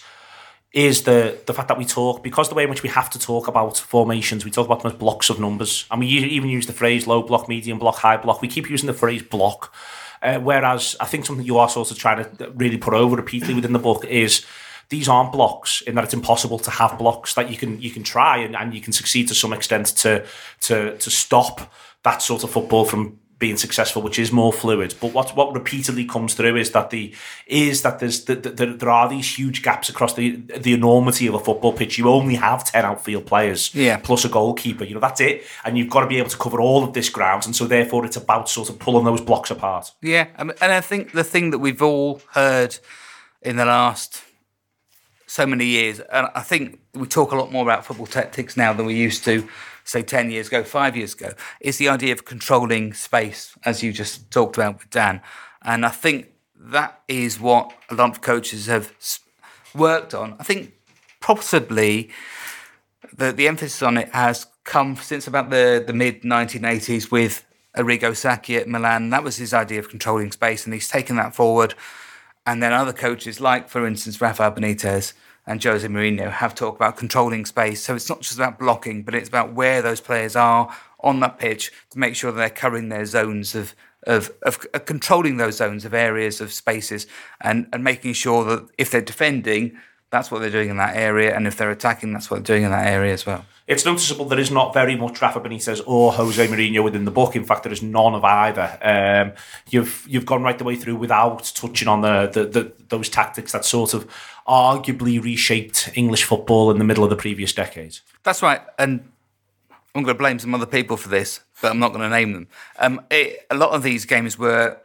Speaker 1: is the the fact that we talk because the way in which we have to talk about formations, we talk about them as blocks of numbers, and we even use the phrase low block, medium block, high block. We keep using the phrase block, uh, whereas I think something you are sort of trying to really put over repeatedly within the book is these aren't blocks in that it's impossible to have blocks that you can you can try and, and you can succeed to some extent to to to stop that sort of football from being successful, which is more fluid. But what what repeatedly comes through is that the is that there's that the, there are these huge gaps across the the enormity of a football pitch. You only have ten outfield players,
Speaker 6: Yeah.
Speaker 1: plus a goalkeeper. You know that's it, and you've got to be able to cover all of this ground. And so therefore, it's about sort of pulling those blocks apart.
Speaker 6: Yeah, and I think the thing that we've all heard in the last so many years, and I think we talk a lot more about football tactics now than we used to, say, 10 years ago, five years ago, is the idea of controlling space, as you just talked about with Dan. And I think that is what a lot of coaches have worked on. I think possibly the, the emphasis on it has come since about the, the mid 1980s with Arrigo Sacchi at Milan. That was his idea of controlling space, and he's taken that forward. And then other coaches, like for instance Rafael Benitez and Jose Mourinho, have talked about controlling space. So it's not just about blocking, but it's about where those players are on that pitch to make sure that they're covering their zones of of, of, of uh, controlling those zones of areas of spaces and, and making sure that if they're defending, that's what they're doing in that area, and if they're attacking, that's what they're doing in that area as well.
Speaker 1: It's noticeable there is not very much Rafa Benitez or Jose Mourinho within the book. In fact, there is none of either. Um, you've you've gone right the way through without touching on the, the, the those tactics that sort of arguably reshaped English football in the middle of the previous decade.
Speaker 6: That's right, and I'm going to blame some other people for this, but I'm not going to name them. Um, it, a lot of these games were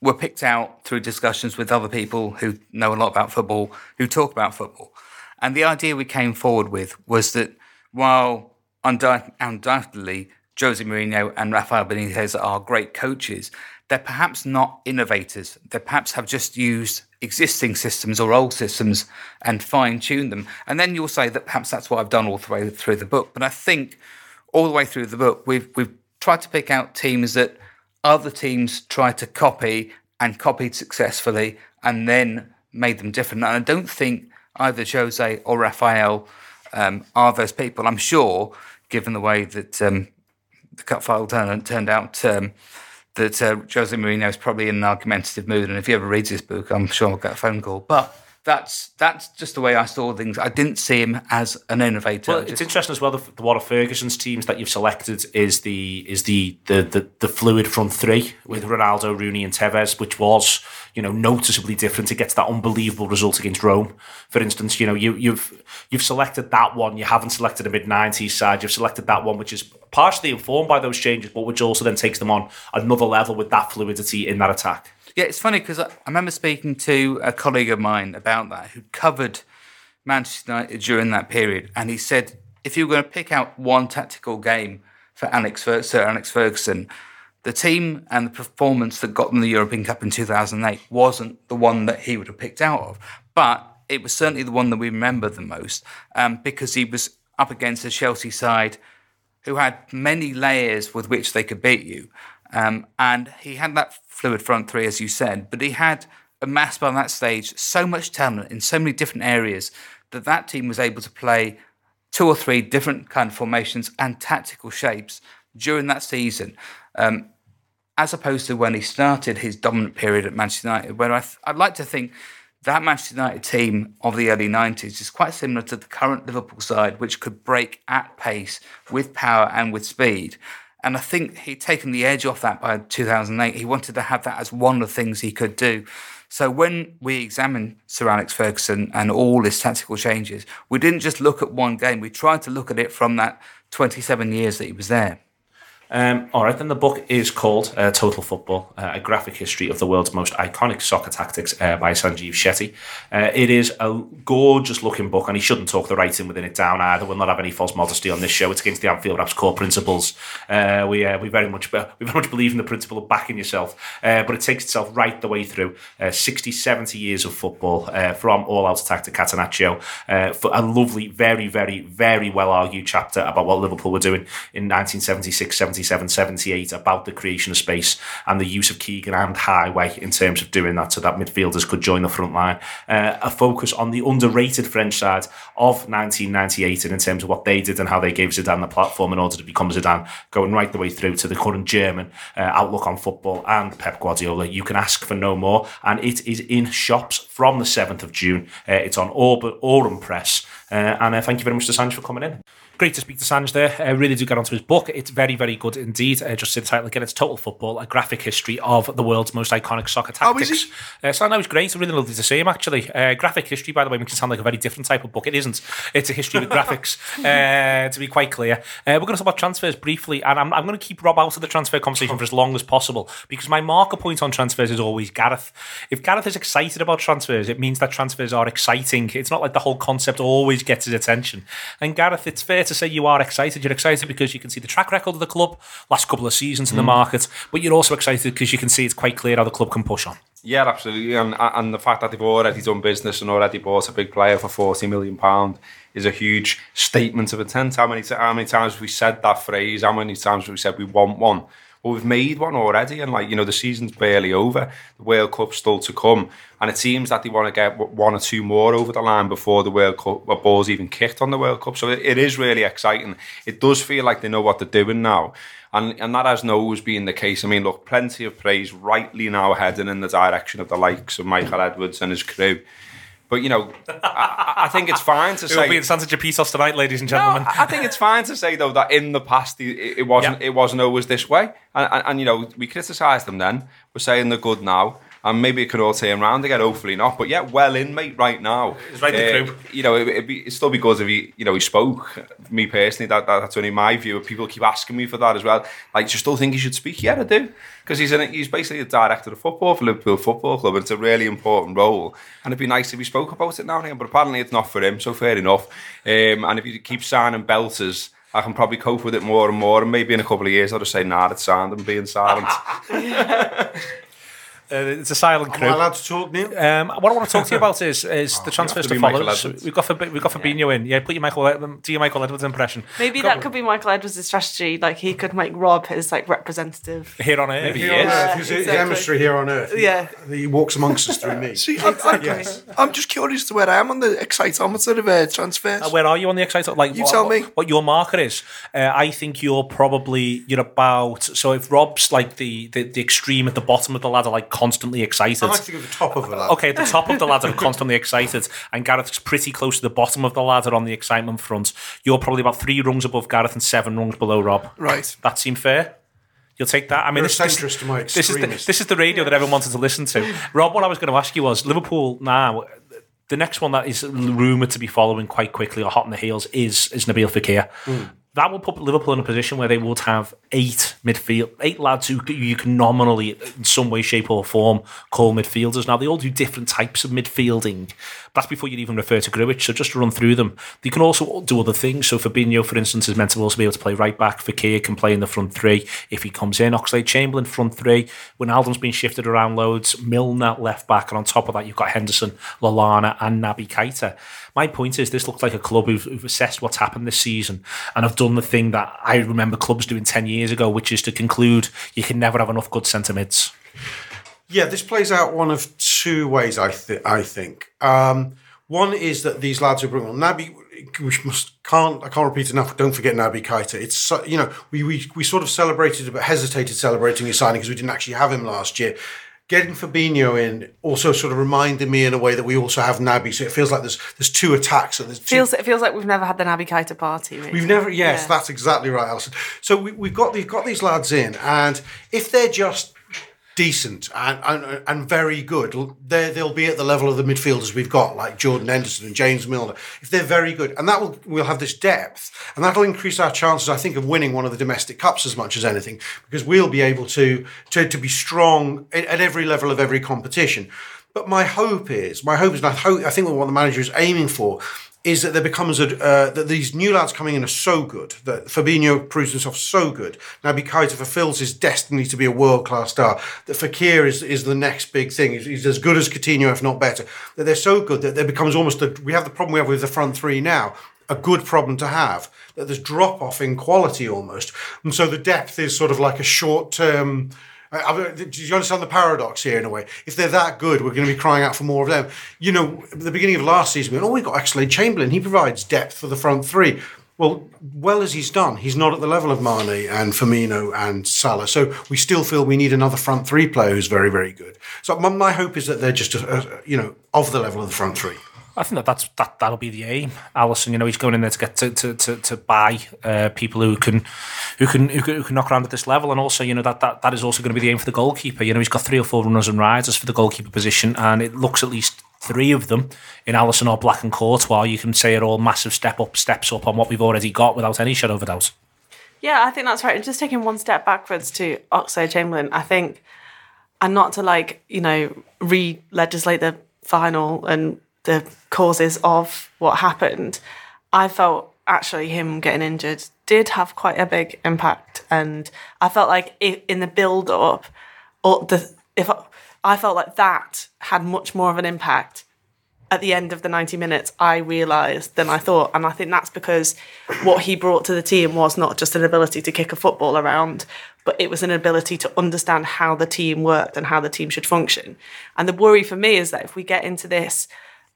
Speaker 6: were picked out through discussions with other people who know a lot about football, who talk about football, and the idea we came forward with was that while undoubtedly Jose Mourinho and Rafael Benitez are great coaches, they're perhaps not innovators. They perhaps have just used existing systems or old systems and fine tuned them. And then you'll say that perhaps that's what I've done all the way through the book. But I think all the way through the book, we've we've tried to pick out teams that other teams tried to copy and copied successfully and then made them different. And I don't think either Jose or Rafael um, are those people. I'm sure, given the way that um, the cut file turned, turned out, um, that uh, Jose Mourinho is probably in an argumentative mood. And if he ever reads this book, I'm sure I'll get a phone call. But that's that's just the way I saw things. I didn't see him as an innovator.
Speaker 1: Well, it's
Speaker 6: just-
Speaker 1: interesting as well. The, the one of Ferguson's teams that you've selected is the is the the the, the fluid front three with Ronaldo, Rooney, and Tevez, which was you know noticeably different. It gets that unbelievable result against Rome, for instance. You know you you've you've selected that one. You haven't selected a mid nineties side. You've selected that one, which is partially informed by those changes, but which also then takes them on another level with that fluidity in that attack.
Speaker 6: Yeah, it's funny because I, I remember speaking to a colleague of mine about that who covered Manchester United during that period, and he said if you were going to pick out one tactical game for Alex Fer- Sir Alex Ferguson, the team and the performance that got them the European Cup in 2008 wasn't the one that he would have picked out of, but it was certainly the one that we remember the most um, because he was up against a Chelsea side who had many layers with which they could beat you. Um, and he had that fluid front three, as you said, but he had amassed by that stage so much talent in so many different areas that that team was able to play two or three different kind of formations and tactical shapes during that season. Um, as opposed to when he started his dominant period at Manchester United, where I th- I'd like to think that Manchester United team of the early 90s is quite similar to the current Liverpool side, which could break at pace with power and with speed. And I think he'd taken the edge off that by 2008. He wanted to have that as one of the things he could do. So when we examined Sir Alex Ferguson and all his tactical changes, we didn't just look at one game. We tried to look at it from that 27 years that he was there.
Speaker 1: Um, all right, then the book is called uh, Total Football, uh, a graphic history of the world's most iconic soccer tactics uh, by Sanjeev Shetty. Uh, it is a gorgeous looking book, and he shouldn't talk the writing within it down either. We'll not have any false modesty on this show. It's against the Anfield Wraps core principles. Uh, we uh, we very much we very much believe in the principle of backing yourself, but it takes itself right the way through 60, 70 years of football from all out attack to Catenaccio for a lovely, very, very, very well argued chapter about what Liverpool were doing in 1976, 77, 78 about the creation of space and the use of Keegan and Heighway in terms of doing that so that midfielders could join the front line. Uh, a focus on the underrated French side of 1998 and in terms of what they did and how they gave Zidane the platform in order to become Zidane, going right the way through to the current German uh, outlook on football and Pep Guardiola. You can ask for no more, and it is in shops from the 7th of June. Uh, it's on Aurum Press. Uh, and uh, thank you very much to Sanj for coming in. Great to speak to Sanj there. I really do get onto his book. It's very, very good indeed. Uh, just say the title again. It's Total Football, a graphic history of the world's most iconic soccer
Speaker 4: How is
Speaker 1: tactics. Uh, so that was great. I really lovely to see him, actually. Uh, graphic history, by the way, makes it sound like a very different type of book. It isn't. It's a history with graphics, [LAUGHS] uh, to be quite clear. Uh, we're going to talk about transfers briefly, and I'm, I'm going to keep Rob out of the transfer conversation for as long as possible because my marker point on transfers is always Gareth. If Gareth is excited about transfers, it means that transfers are exciting. It's not like the whole concept always gets his attention. And Gareth, it's fair to say you are excited. You're excited because you can see the track record of the club, last couple of seasons in the mm. market, but you're also excited because you can see it's quite clear how the club can push on.
Speaker 5: Yeah, absolutely. And and the fact that they've already done business and already bought a big player for forty million pound is a huge statement of intent. How many how many times have we said that phrase? How many times have we said we want one? Well, we've made one already, and like you know, the season's barely over. The World Cup's still to come, and it seems that they want to get one or two more over the line before the World Cup or ball's even kicked on the World Cup. So it, it is really exciting. It does feel like they know what they're doing now. And, and that hasn't always been the case. I mean, look, plenty of praise rightly now heading in the direction of the likes of Michael Edwards and his crew. But, you know, I, I think it's fine to say. [LAUGHS]
Speaker 1: It will
Speaker 5: say...
Speaker 1: be in Santa Japitos tonight, ladies and gentlemen.
Speaker 5: I I think it's fine to say though that in the past it, it wasn't
Speaker 1: Yeah.
Speaker 5: it wasn't always this way, and, and, and you know we criticised them then. We're saying they're good now, and maybe it could all turn around again. Hopefully not, but yeah, well in mate right now.
Speaker 1: It's right in the
Speaker 5: Uh,
Speaker 1: crew.
Speaker 5: You know, it, it'd, be, it'd still be good if he you know he spoke. Me personally, that, that that's only my view. People keep asking me for that as well. Like, do you still think he should speak? Yeah, I do. Because he's in, he's basically the director of football for Liverpool Football Club, and it's a really important role. And it'd be nice if he spoke about it now and again, but apparently it's not for him, so fair enough. Um, and if you keep signing belters, I can probably cope with it more and more. And maybe in a couple of years, I'll just say, nah, it's signed and being silent. [LAUGHS] [LAUGHS]
Speaker 1: Uh, it's a silent crew.
Speaker 2: Am
Speaker 1: crew.
Speaker 2: I allowed to talk, Neil?
Speaker 1: Um, what I want to talk to you about is is [LAUGHS] the transfers
Speaker 5: to
Speaker 1: to follow. So we've got for we've got Fabinho in. Yeah, put your Michael do your Michael Edwards impression.
Speaker 3: Maybe
Speaker 1: Got-
Speaker 3: that could be Michael Edwards' strategy. Like he could make Rob his like representative.
Speaker 1: here on air.
Speaker 5: Maybe
Speaker 2: Here
Speaker 5: he
Speaker 2: on
Speaker 5: is.
Speaker 2: Earth, his, his
Speaker 3: exactly.
Speaker 2: emissary here on Earth.
Speaker 3: Yeah.
Speaker 2: He walks amongst us through me. [LAUGHS]
Speaker 4: See, I'm, I'm,
Speaker 2: Yes.
Speaker 4: I'm just curious to where I am on the excitometer of uh, transfers.
Speaker 1: Uh, Where are you on the excited? Like,
Speaker 4: You
Speaker 1: what,
Speaker 4: tell me.
Speaker 1: what your marker is. Uh, I think you're probably you're about. So if Rob's like the, the the extreme at the bottom of the ladder, like constantly excited.
Speaker 2: I like to go to the top of the ladder.
Speaker 1: Okay, at the top of the ladder, constantly excited, and Gareth's pretty close to the bottom of the ladder on the excitement front. You're probably about three rungs above Gareth and seven rungs below Rob.
Speaker 4: Right.
Speaker 1: That seem fair? You'll take that. I mean, this, this, this is the, this is the radio that everyone wanted to listen to. Rob, what I was going to ask you was Liverpool now. The next one that is rumoured to be following quite quickly or hot on the heels is is Nabil Fekir. Hmm. That will put Liverpool in a position where they would have eight midfield, eight lads who you can nominally, in some way, shape, or form, call midfielders. Now they all do different types of midfielding. That's before you even refer to Grujic. So just run through them, they can also do other things. So Fabinho, for instance, is meant to also be able to play right back. Fekir can play in the front three if he comes in. Oxlade Chamberlain front three. Wijnaldum's been shifted around loads, Milner left back, and on top of that you've got Henderson, Lallana, and Naby Keita. My point is, this looks like a club who've, who've assessed what's happened this season and have done the thing that I remember clubs doing 10 years ago, which is to conclude you can never have enough good centre mids.
Speaker 2: Yeah, this plays out one of two ways. I th- I think. Um, One is that these lads are bringing on Naby. which must can't I can't repeat enough. Don't forget Naby Keita. It's so- you know we we we sort of celebrated but hesitated celebrating his signing because we didn't actually have him last year. Getting Fabinho in also sort of reminded me in a way that we also have Naby, so it feels like there's there's two attacks. So there's two,
Speaker 3: Feels it feels like we've never had the Naby Keita party. Really.
Speaker 2: We've never, yes,
Speaker 3: Yeah.
Speaker 2: that's exactly right, Alison. So we, we've got we've got these lads in, and if they're just decent and and, and very good, they they'll be at the level of the midfielders we've got, like Jordan Henderson and James Milner. If they're very good, and that will we'll have this depth, and that'll increase our chances, I think, of winning one of the domestic cups as much as anything, because we'll be able to to, to be strong at, at every level of every competition. But my hope is, my hope is, and I hope, I think what the manager is aiming for is that there becomes a uh, that these new lads coming in are so good that Fabinho proves himself so good. Naby Keita fulfills his destiny to be a world class star. That Fekir is is the next big thing. He's, he's as good as Coutinho, if not better. That they're so good that there becomes almost a we have the problem we have with the front three now. A good problem to have. That there's drop off in quality almost, and so the depth is sort of like a short term. Uh, I- I- uh, Do you understand the paradox here in a way? If they're that good, we're going to be crying out for more of them. You know, at the beginning of last season, we went, oh, we got Oxlade Chamberlain. He provides depth for the front three. Well, well as he's done, he's not at the level of Mane and Firmino and Salah. So we still feel we need another front three player who's very, very good. So my, my hope is that they're just, a, you know, of the level of the front three.
Speaker 1: I think that that's that that'll be the aim. Allison, you know, he's going in there to get to to to, to buy uh, people who can who can who can who can knock around at this level, and also you know that, that that is also going to be the aim for the goalkeeper. You know, he's got three or four runners and riders for the goalkeeper position, and it looks at least three of them in Alisson or Black and Courtois. You can say are all massive step up steps up on what we've already got without any shadow of a doubt.
Speaker 3: Yeah, I think that's right. And just taking one step backwards to Oxlade Chamberlain, I think, and not to like, you know, re legislate the final and the causes of what happened, I felt actually him getting injured did have quite a big impact. And I felt like in the build up, or the, if I, I felt like that had much more of an impact at the end of the 90 minutes, I realised than I thought. And I think that's because what he brought to the team was not just an ability to kick a football around, but it was an ability to understand how the team worked and how the team should function. And the worry for me is that if we get into this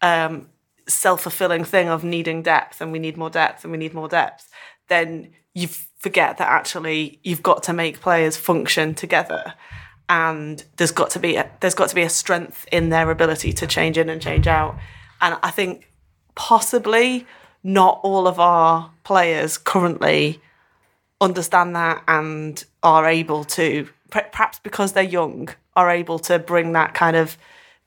Speaker 3: um, self fulfilling thing of needing depth and we need more depth and we need more depth, then you forget that actually you've got to make players function together and there's got to be a, there's got to be a strength in their ability to change in and change out. And I think possibly not all of our players currently understand that and are able to perhaps because they're young are able to bring that kind of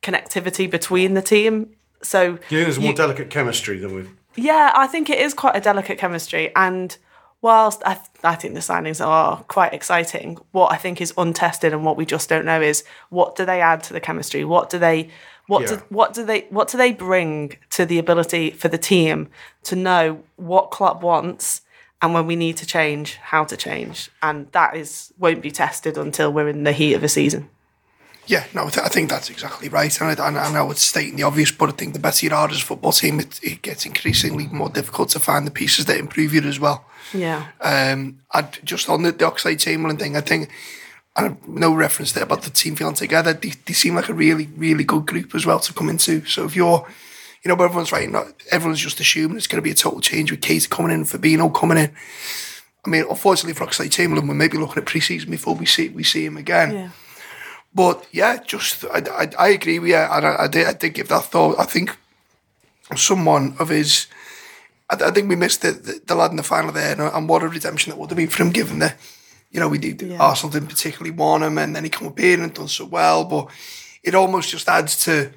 Speaker 3: connectivity between the team. So
Speaker 2: Yeah, there's more
Speaker 3: you-
Speaker 2: delicate chemistry than we've.
Speaker 3: yeah, I think it is quite a delicate chemistry. And whilst I, th- I think the signings are quite exciting, what I think is untested and what we just don't know is what do they add to the chemistry? What do they what
Speaker 2: Yeah.
Speaker 3: do what do they what do they bring to the ability for the team to know what Klopp wants and when we need to change, how to change? And that is won't be tested until we're in the heat of a season.
Speaker 4: Yeah, no, I th- I think that's exactly right. And I, and I know it's stating the obvious, but I think the better you are as a football team, it, it gets increasingly more difficult to find the pieces that improve you as well.
Speaker 3: Yeah.
Speaker 4: Um, and just on the, the Oxlade Chamberlain thing, I think, and no reference there but the team feeling together, they, they seem like a really, really good group as well to come into. So if you're, you know, but everyone's right, not, everyone's just assuming it's going to be a total change with Keita coming in, Fabinho coming in. I mean, unfortunately for Oxlade Chamberlain, we may be looking at pre-season before we see we see him again.
Speaker 3: Yeah.
Speaker 4: But yeah, just I, I, I agree with you, and I, I did I did give that thought. I think someone of his, I, I think we missed the, the, the lad in the final there, and, and what a redemption that would have been for him, given the, you know, we did
Speaker 3: Yeah.
Speaker 4: Arsenal didn't particularly want him, and then he come up here and done so well, but it almost just adds to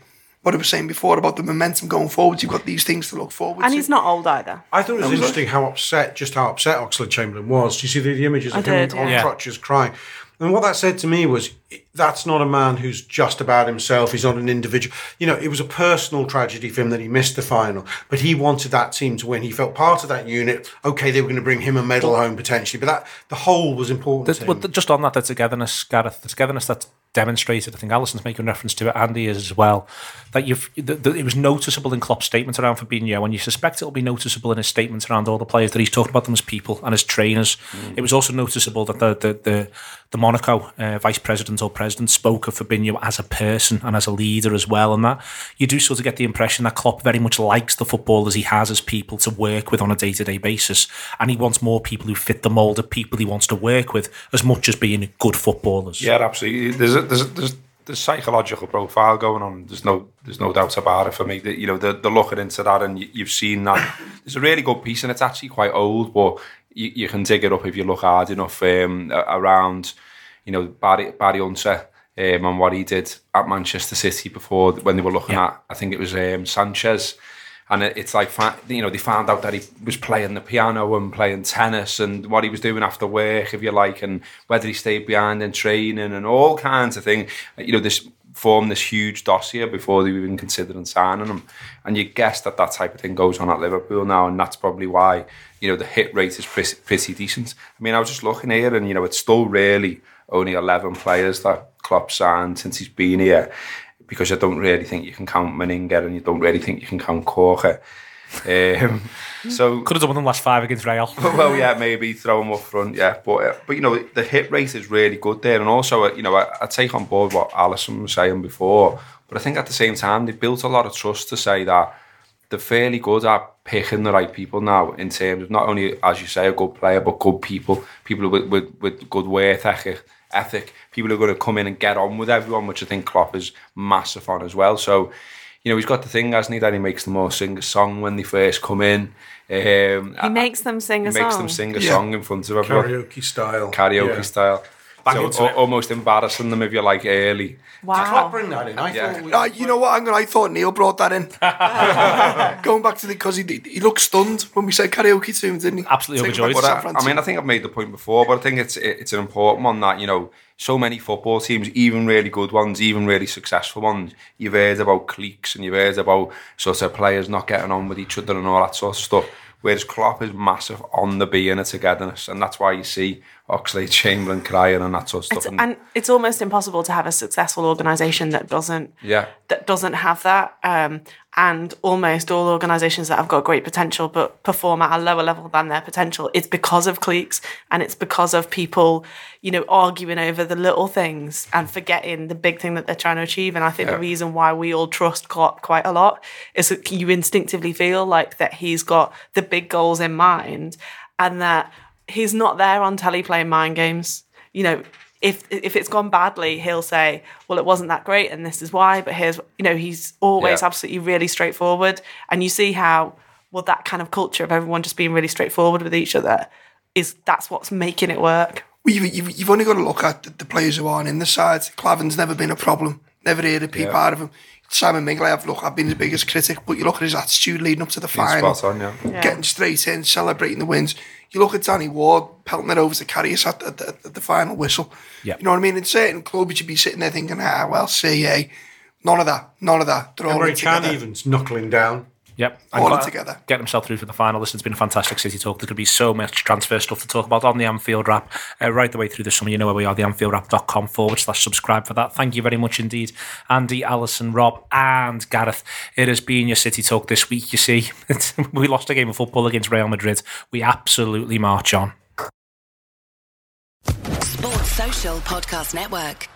Speaker 4: what I was saying before about the momentum going forward. You've got these things to look forward to.
Speaker 3: And
Speaker 4: to.
Speaker 3: he's not old either.
Speaker 2: I thought it was interesting how upset, just how upset Oxlade Chamberlain was. Do you see the, the images of
Speaker 3: I
Speaker 2: him
Speaker 3: did,
Speaker 2: on
Speaker 3: yeah.
Speaker 2: crutches crying? And what that said to me was, that's not a man who's just about himself. He's not an individual. You know, it was a personal tragedy for him that he missed the final, but he wanted that team to win. He felt part of that unit. Okay, they were going to bring him a medal home potentially, but that the whole was important.
Speaker 1: The,
Speaker 2: to
Speaker 1: well,
Speaker 2: him.
Speaker 1: the- just on that, the togetherness, Gareth, the togetherness that demonstrated. I think Alison's making reference to it, Andy is as well. That you've that, it was noticeable in Klopp's statement around Fabinho, and you suspect it'll be noticeable in his statements around all the players that he's talked about them as people and as trainers. It was also noticeable that the the the, the Monaco uh, vice president or president spoke of Fabinho as a person and as a leader as well, and that you do sort of get the impression that Klopp very much likes the footballers he has as people to work with on a day to day basis, and he wants more people who fit the mould of people he wants to work with as much as being good footballers.
Speaker 5: Yeah, absolutely. There's a, there's a, there's psychological profile going on. There's no there's no doubt about it for me. That you know they're, they're looking into that, and you, you've seen that. [COUGHS] There's a really good piece, and it's actually quite old, but you, you can dig it up if you look hard enough um, around you know Barry Barry Hunter. Um, and what he did at Manchester City before when they were looking
Speaker 1: Yeah.
Speaker 5: at, I think it was um, Sanchez, and it's like you know they found out that he was playing the piano and playing tennis and what he was doing after work, if you like, and whether he stayed behind in training and all kinds of things. You know, this formed this huge dossier before they were even considering signing him, and you guess that that type of thing goes on at Liverpool now, and that's probably why you know the hit rate is pretty, pretty decent. I mean, I was just looking here, and you know, it's still really only eleven players that Klopp signed since he's been here because I don't really think you can count Manninger and you don't really think you can count Caulker. Um, [LAUGHS] so
Speaker 1: Could have done one in the last five against Real. [LAUGHS]
Speaker 5: well, yeah, [LAUGHS] maybe throw him up front, yeah. But uh, but you know the hit rate is really good there, and also uh, you know I, I take on board what Alison was saying before, but I think at the same time they've built a lot of trust to say that they're fairly good at picking the right people now in terms of not only as you say a good player but good people, people with with, with good work ethic. Ethic, people who are going to come in and get on with everyone, which I think Klopp is massive on as well. So, you know, he's got the thing, hasn't he, that he makes them all sing a song when they first come in. Um,
Speaker 3: He makes them sing
Speaker 5: he
Speaker 3: a
Speaker 5: makes
Speaker 3: song.
Speaker 5: them sing a
Speaker 4: Yeah.
Speaker 5: song in front of everyone,
Speaker 2: Karaoke style.
Speaker 5: karaoke
Speaker 2: Yeah.
Speaker 5: style.
Speaker 1: Back
Speaker 5: so,
Speaker 1: into
Speaker 5: almost embarrassing them if you're like early.
Speaker 2: Did Klopp
Speaker 3: Wow.
Speaker 2: bring that in? I
Speaker 5: Yeah.
Speaker 2: thought we,
Speaker 4: Uh, you know what? I'm gonna, I thought Neil brought that in. [LAUGHS] Going back to the because he he looked stunned when we said karaoke to him, didn't he?
Speaker 1: Absolutely
Speaker 4: Take him back
Speaker 1: overjoyed.
Speaker 4: to
Speaker 5: But
Speaker 4: San
Speaker 5: I, I mean, I think I've made the point before, but I think it's it's an important one that you know so many football teams, even really good ones, even really successful ones, you've heard about cliques and you've heard about sort of players not getting on with each other and all that sort of stuff. Whereas Klopp is massive on the being a togetherness, and that's why you see Oxlade Chamberlain crying and that sort of
Speaker 3: It's,
Speaker 5: stuff.
Speaker 3: and it's almost impossible to have a successful organisation that doesn't
Speaker 5: Yeah.
Speaker 3: that doesn't have that. Um, and almost all organisations that have got great potential but perform at a lower level than their potential, it's because of cliques and it's because of people, you know, arguing over the little things and forgetting the big thing that they're trying to achieve. And I think
Speaker 5: Yeah.
Speaker 3: the reason why we all trust Klopp quite a lot is that you instinctively feel like that he's got the big goals in mind and that he's not there on telly playing mind games. You know, if if it's gone badly, he'll say, "Well, it wasn't that great, and this is why." But here's, you know, he's always
Speaker 5: Yeah.
Speaker 3: absolutely really straightforward, and you see how well that kind of culture of everyone just being really straightforward with each other is that's what's making it work.
Speaker 4: Well, you've, you've, you've only got to look at the, the players who aren't in the side. Klavan's never been a problem. Never heard a peep
Speaker 5: Yeah.
Speaker 4: out of him. Simon Mignolet, I've look, I've been his biggest critic, but you look at his attitude leading up to the
Speaker 5: He's
Speaker 4: final,
Speaker 5: spot on, yeah.
Speaker 3: Yeah.
Speaker 4: getting straight in, celebrating the wins. You look at Danny Ward pelting it over to Karius at the, at at the final whistle.
Speaker 1: Yeah.
Speaker 4: You know what I mean? In certain clubs, you'd be sitting there thinking, ah, well, see, CA. None of that. None of that. They're all
Speaker 2: Emre
Speaker 4: in
Speaker 2: Can even's knuckling down.
Speaker 1: Yep.
Speaker 4: All
Speaker 1: glad-
Speaker 4: together.
Speaker 1: Getting himself through for the final. Listen, it's been a fantastic City talk. There's going to be so much transfer stuff to talk about on the Anfield Wrap uh, right the way through the summer. You know where we are, theanfieldwrap.com forward slash subscribe for that. Thank you very much indeed, Andy, Alison, Rob, and Gareth. It has been your City talk this week, you see. [LAUGHS] we lost a game of football against Real Madrid. We absolutely march on.
Speaker 8: Sports Social Podcast Network.